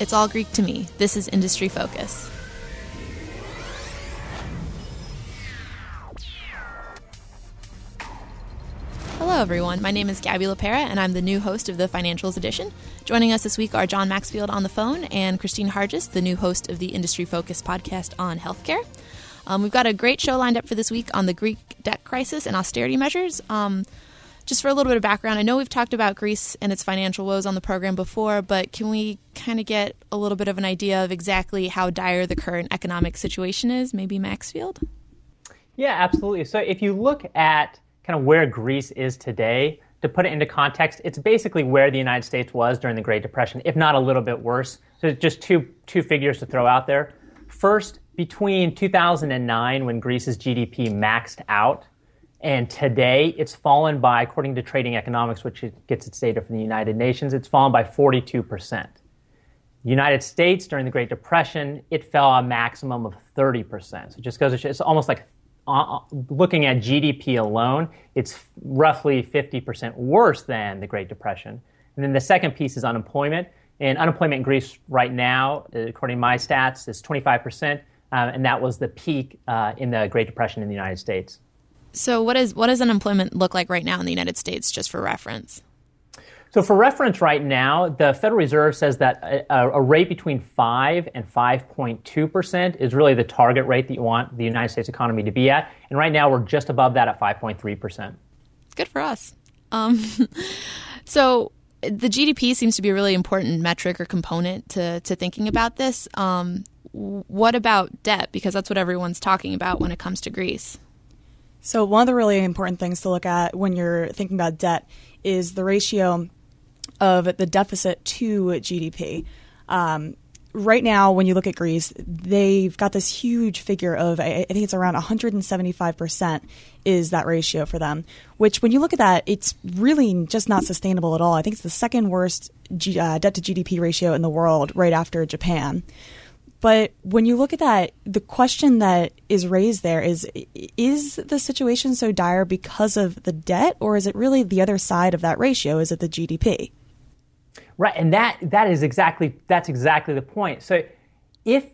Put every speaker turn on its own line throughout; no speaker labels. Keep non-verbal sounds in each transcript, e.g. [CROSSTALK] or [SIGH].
It's all Greek to me. This is Industry Focus. Hello, everyone. My name is Gaby Lapera, and I'm the new host of the Financials Edition. Joining us this week are John Maxfield on the phone and Kristine Harjes, the new host of the Industry Focus podcast on healthcare. Um, we've got a great show lined up for this week on the Greek debt crisis and austerity measures. Um, just for a little bit of background, I know we've talked about Greece and its financial woes on the program before, but can we kind of get a little bit of an idea of exactly how dire the current economic situation is? Maybe Maxfield?
Yeah, absolutely. So if you look at kind of where Greece is today, to put it into context, it's basically where the United States was during the Great Depression, if not a little bit worse. So just two two figures to throw out there. First, between 2009 when Greece's GDP maxed out and today, it's fallen by, according to Trading Economics, which gets its data from the United Nations, it's fallen by 42%. United States, during the Great Depression, it fell a maximum of 30%. So it just goes, it's almost like uh, uh looking at GDP alone, it's roughly 50% worse than the Great Depression. And then the second piece is unemployment. And unemployment in Greece right now, according to my stats, is 25%. Uh, and that was the peak uh, in the Great Depression in the United States.
So, what is what does unemployment look like right now in the United States, just for reference?
So, for reference, right now, the Federal Reserve says that a, a rate between five and five point two percent is really the target rate that you want the United States economy to be at, and right now we're just above that at five point three percent.
It's good for us. Um, [LAUGHS] so, the GDP seems to be a really important metric or component to to thinking about this. Um, what about debt? Because that's what everyone's talking about when it comes to Greece.
So, one of the really important things to look at when you're thinking about debt is the ratio of the deficit to GDP. Um, right now, when you look at Greece, they've got this huge figure of, I think it's around 175% is that ratio for them, which when you look at that, it's really just not sustainable at all. I think it's the second worst G, uh, debt to GDP ratio in the world, right after Japan. But when you look at that, the question that is raised there is is the situation so dire because of the debt, or is it really the other side of that ratio? Is it the GDP?
Right, and that that is exactly that's exactly the point. So if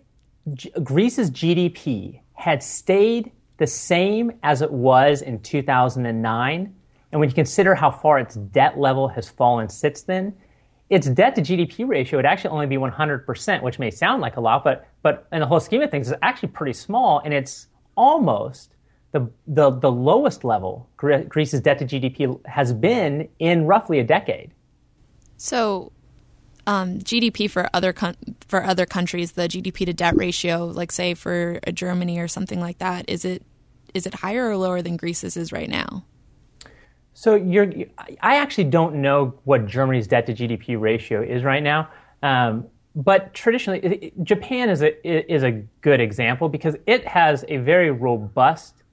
G- Greece's GDP had stayed the same as it was in 2009, and when you consider how far its debt level has fallen since then, its debt to GDP ratio would actually only be 100%, which may sound like a lot, but, but in the whole scheme of things, it's actually pretty small, and it's almost the, the, the lowest level Greece's debt to GDP has been in roughly a decade.
So, um, GDP for other con- for other countries, the GDP to debt ratio, like say for Germany or something like that, is it is it higher or lower than Greece's is right now?
So you're, I actually don't know what Germany's debt to GDP ratio is right now. Um, but traditionally, Japan is a is a good example because it has a very robust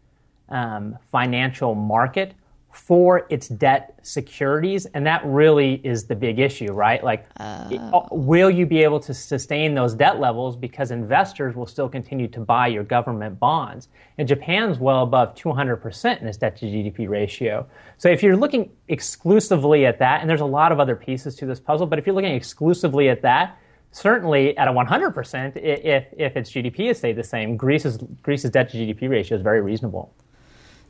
um, financial market for its debt securities, and that really is the big issue, right? Like, uh, will you be able to sustain those debt levels because investors will still continue to buy your government bonds? And Japan's well above 200% in its debt to GDP ratio. So if you're looking exclusively at that, and there's a lot of other pieces to this puzzle, but if you're looking exclusively at that, certainly at a 100%, if, if its GDP is stayed the same, Greece's, Greece's debt to GDP ratio is very reasonable.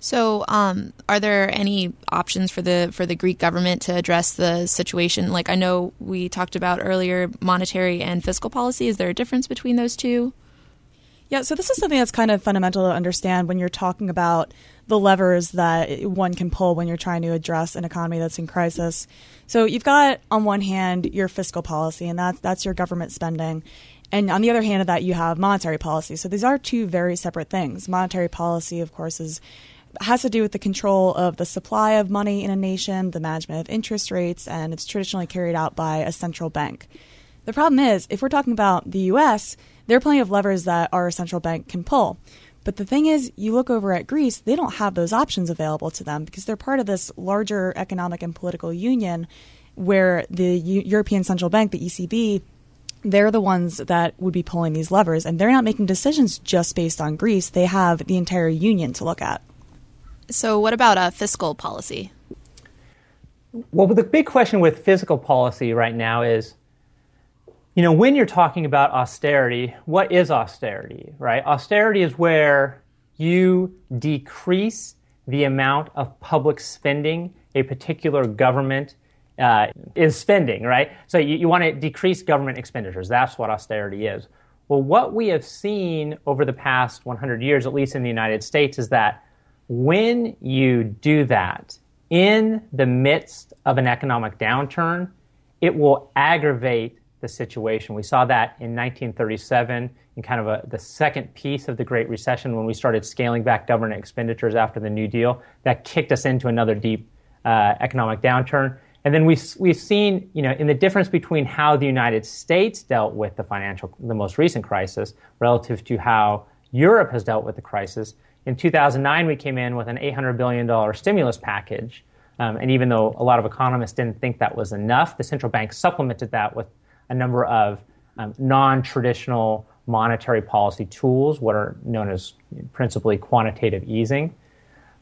So, um, are there any options for the for the Greek government to address the situation? Like I know we talked about earlier, monetary and fiscal policy. Is there a difference between those two?
Yeah, so this is something that's kind of fundamental to understand when you're talking about the levers that one can pull when you're trying to address an economy that's in crisis. So you've got on one hand your fiscal policy, and that's that's your government spending. And on the other hand of that, you have monetary policy. So these are two very separate things. Monetary policy, of course, is has to do with the control of the supply of money in a nation, the management of interest rates, and it's traditionally carried out by a central bank. The problem is, if we're talking about the US, there are plenty of levers that our central bank can pull. But the thing is, you look over at Greece, they don't have those options available to them because they're part of this larger economic and political union where the U- European Central Bank, the ECB, they're the ones that would be pulling these levers, and they're not making decisions just based on Greece. They have the entire union to look at.
So, what about a fiscal policy?
Well, the big question with fiscal policy right now is you know, when you're talking about austerity, what is austerity, right? Austerity is where you decrease the amount of public spending a particular government uh, is spending, right? So you, you want to decrease government expenditures. That's what austerity is. Well, what we have seen over the past 100 years, at least in the United States, is that when you do that in the midst of an economic downturn, it will aggravate the situation. We saw that in 1937 in kind of a, the second piece of the Great Recession when we started scaling back government expenditures after the New Deal. That kicked us into another deep uh, economic downturn. And then we, we've seen, you know, in the difference between how the United States dealt with the financial, the most recent crisis relative to how Europe has dealt with the crisis. In 2009, we came in with an $800 billion stimulus package. Um, and even though a lot of economists didn't think that was enough, the central bank supplemented that with a number of um, non traditional monetary policy tools, what are known as principally quantitative easing.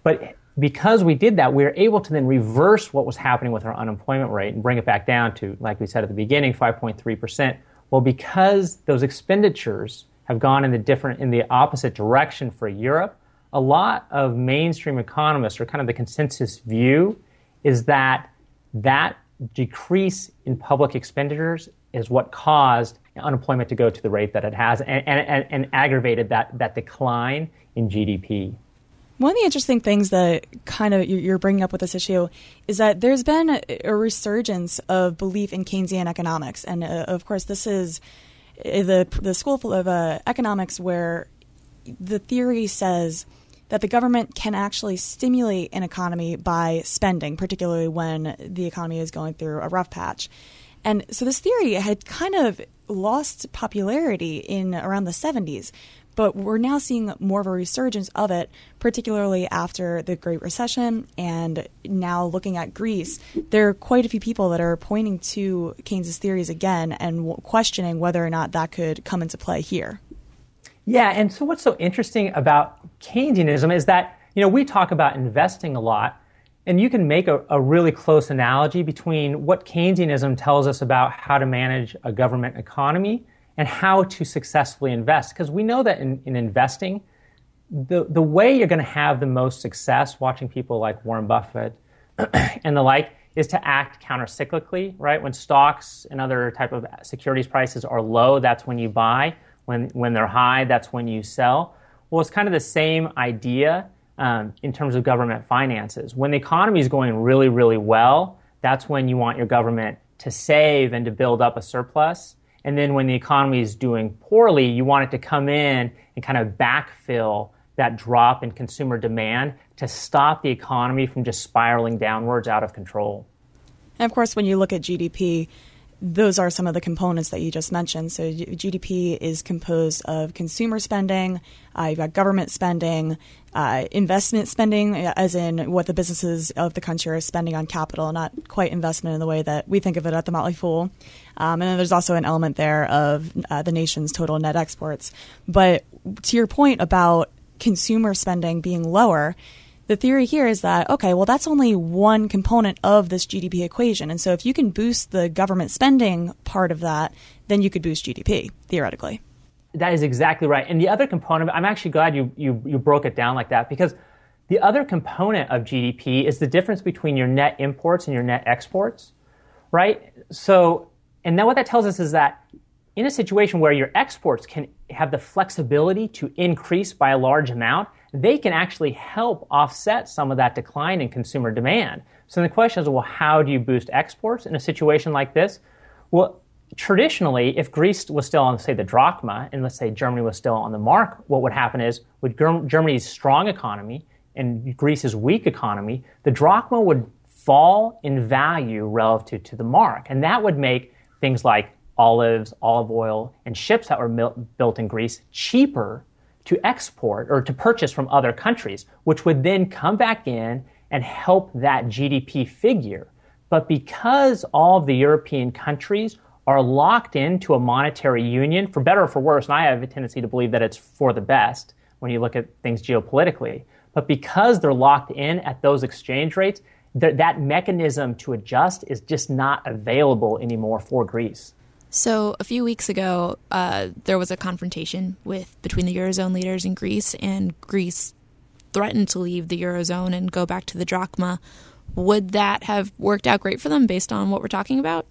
But because we did that, we were able to then reverse what was happening with our unemployment rate and bring it back down to, like we said at the beginning, 5.3%. Well, because those expenditures have gone in the different, in the opposite direction for Europe, a lot of mainstream economists, or kind of the consensus view, is that that decrease in public expenditures is what caused unemployment to go to the rate that it has and, and, and aggravated that, that decline in GDP.
One of the interesting things that kind of you're bringing up with this issue is that there's been a resurgence of belief in Keynesian economics, and uh, of course, this is uh, the the school of uh, economics where the theory says that the government can actually stimulate an economy by spending, particularly when the economy is going through a rough patch. And so this theory had kind of lost popularity in around the 70s but we're now seeing more of a resurgence of it, particularly after the Great Recession and now looking at Greece. There are quite a few people that are pointing to Keynes's theories again and questioning whether or not that could come into play here.
Yeah, and so what's so interesting about Keynesianism is that, you know, we talk about investing a lot, and you can make a, a, really close analogy between what Keynesianism tells us about how to manage a government economy and how to successfully invest. Because we know that in, in investing, the, the way you're going to have the most success, watching people like Warren Buffett [CLEARS THROAT] and the like, is to act countercyclically, right? When stocks and other type of securities prices are low, that's when you buy. When, when they're high, that's when you sell. Well, it's kind of the same idea um, in terms of government finances. When the economy is going really, really well, that's when you want your government to save and to build up a surplus. And then when the economy is doing poorly, you want it to come in and kind of backfill that drop in consumer demand to stop the economy from just spiraling downwards out of control.
And of course, when you look at GDP, those are some of the components that you just mentioned. So GDP is composed of consumer spending, uh, you've got government spending, uh, investment spending, as in what the businesses of the country are spending on capital, not quite investment in the way that we think of it at the Motley Fool. Um, and then there's also an element there of uh, the nation's total net exports. But to your point about consumer spending being lower, the theory here is that, okay, well, that's only one component of this GDP equation. And so if you can boost the government spending part of that, then you could boost GDP, theoretically.
That is exactly right. And the other component, I'm actually glad you, you, you broke it down like that because the other component of GDP is the difference between your net imports and your net exports, right? So, and then what that tells us is that in a situation where your exports can have the flexibility to increase by a large amount, they can actually help offset some of that decline in consumer demand. So the question is, well, how do you boost exports in a situation like this? Well, traditionally, if Greece was still on, say, the drachma, and let's say Germany was still on the mark, what would happen is, with Germany's strong economy and Greece's weak economy, the drachma would fall in value relative to the mark. And that would make things like olives, olive oil, and ships that were built in Greece cheaper to export or to purchase from other countries, which would then come back in and help that GDP figure. But because all of the European countries are locked into a monetary union, for better or for worse, and I have a tendency to believe that it's for the best when you look at things geopolitically, but because they're locked in at those exchange rates, th- that mechanism to adjust is just not available anymore for Greece.
So a few weeks ago, uh, there was a confrontation with between the eurozone leaders in Greece, and Greece threatened to leave the eurozone and go back to the drachma. Would that have worked out great for them based on what we're talking about?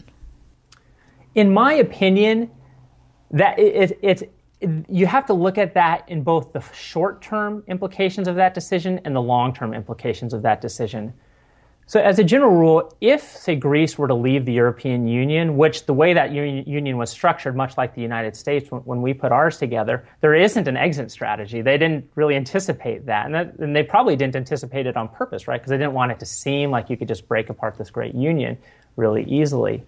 In my opinion, that it, it, it you have to look at that in both the short-term implications of that decision and the long-term implications of that decision. So, as a general rule, if, say, Greece were to leave the European Union, which the way that union was structured, much like the United States when, we put ours together, there isn't an exit strategy. They didn't really anticipate that. And, that, and they probably didn't anticipate it on purpose, right? Because they didn't want it to seem like you could just break apart this great union really easily.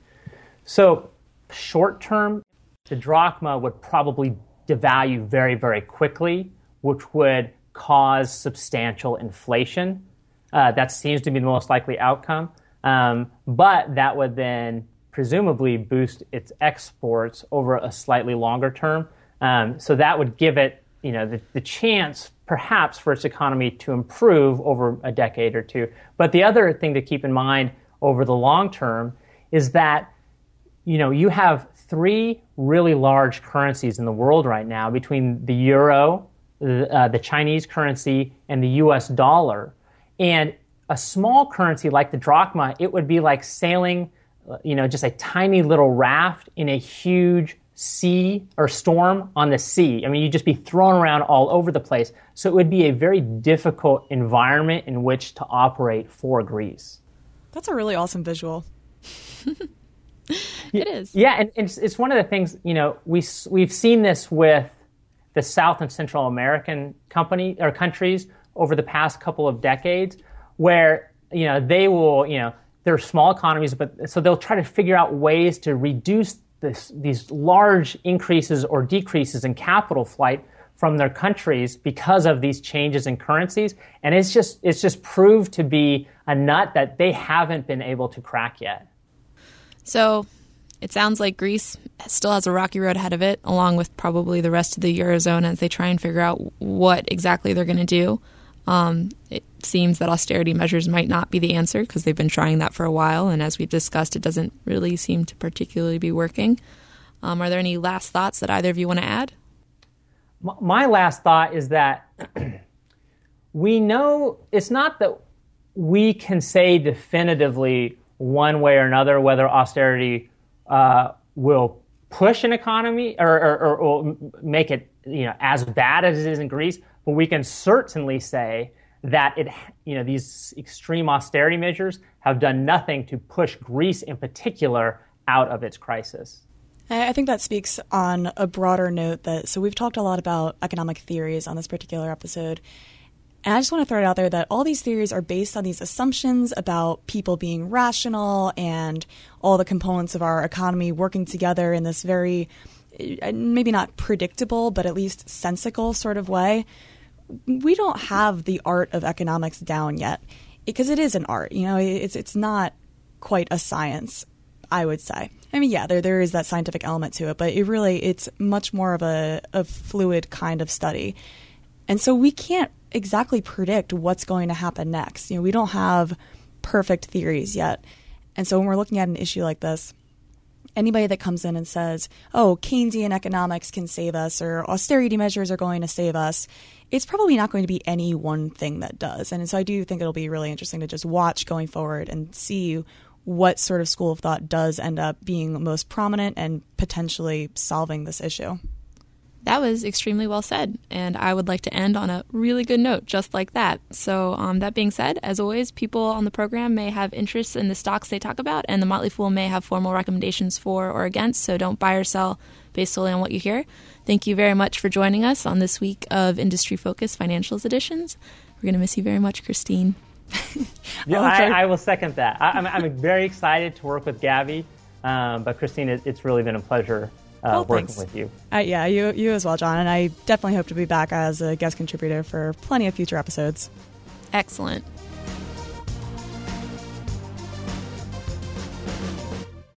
So, short term, the drachma would probably devalue very, very quickly, which would cause substantial inflation uh, that seems to be the most likely outcome. Um, but that would then presumably boost its exports over a slightly longer term. Um, so that would give it, you know, the, the chance perhaps for its economy to improve over a decade or two. But the other thing to keep in mind over the long term is that, you know, you have three really large currencies in the world right now between the euro, the, uh, the Chinese currency, and the US dollar. And a small currency like the drachma, it would be like sailing, uh, you know, just a tiny little raft in a huge sea or storm on the sea. I mean, you'd just be thrown around all over the place. So it would be a very difficult environment in which to operate for Greece.
That's a really awesome visual. [LAUGHS]
it is.
Yeah, and it's, it's one of the things, you know, we, we've seen this with the South and Central American company or countries over the past couple of decades where you know they will you know they're small economies but so they'll try to figure out ways to reduce this, these large increases or decreases in capital flight from their countries because of these changes in currencies and it's just it's just proved to be a nut that they haven't been able to crack yet
so it sounds like Greece still has a rocky road ahead of it, along with probably the rest of the Eurozone as they try and figure out what exactly they're going to do. Um, it seems that austerity measures might not be the answer because they've been trying that for a while, and as we've discussed, it doesn't really seem to particularly be working. Um, are there any last thoughts that either of you want to add?
My last thought is that [CLEARS THROAT] we know it's not that we can say definitively one way or another whether austerity uh, will push an economy or, or, or, or make it you know as bad as it is in Greece but we can certainly say that it, you know, these extreme austerity measures have done nothing to push Greece in particular out of its crisis.
I think that speaks on a broader note that so we've talked a lot about economic theories on this particular episode. And I just want to throw it out there that all these theories are based on these assumptions about people being rational and all the components of our economy working together in this very, uh, maybe not predictable, but at least sensical sort of way we don't have the art of economics down yet because it is an art. You know, it's it's not quite a science. I would say. I mean, yeah, there there is that scientific element to it, but it really it's much more of a, a fluid kind of study, and so we can't exactly predict what's going to happen next. You know, we don't have perfect theories yet, and so when we're looking at an issue like this, anybody that comes in and says, "Oh, Keynesian economics can save us," or austerity measures are going to save us, it's probably not going to be any one thing that does. And so I do think it'll be really interesting to just watch going forward and see what sort of school of thought does end up being most prominent and potentially solving this issue.
That was extremely well said, and I would like to end on a really good note, just like that. So, um, that being said, as always, people on the program may have interests in the stocks they talk about, and the Motley Fool may have formal recommendations for or against, so don't buy or sell based solely on what you hear. Thank you very much for joining us on this week of Industry Focus Financials Editions. We're going to miss you very much, Kristine. [LAUGHS]
yeah, I, I, will second that. I, am I'm, I'm very excited to work with Gaby, um, but Kristine, it, it's really been a pleasure uh, well, working with you.
Uh, yeah, you you as well, John. And I definitely hope to be back as a guest contributor for plenty of future episodes.
Excellent.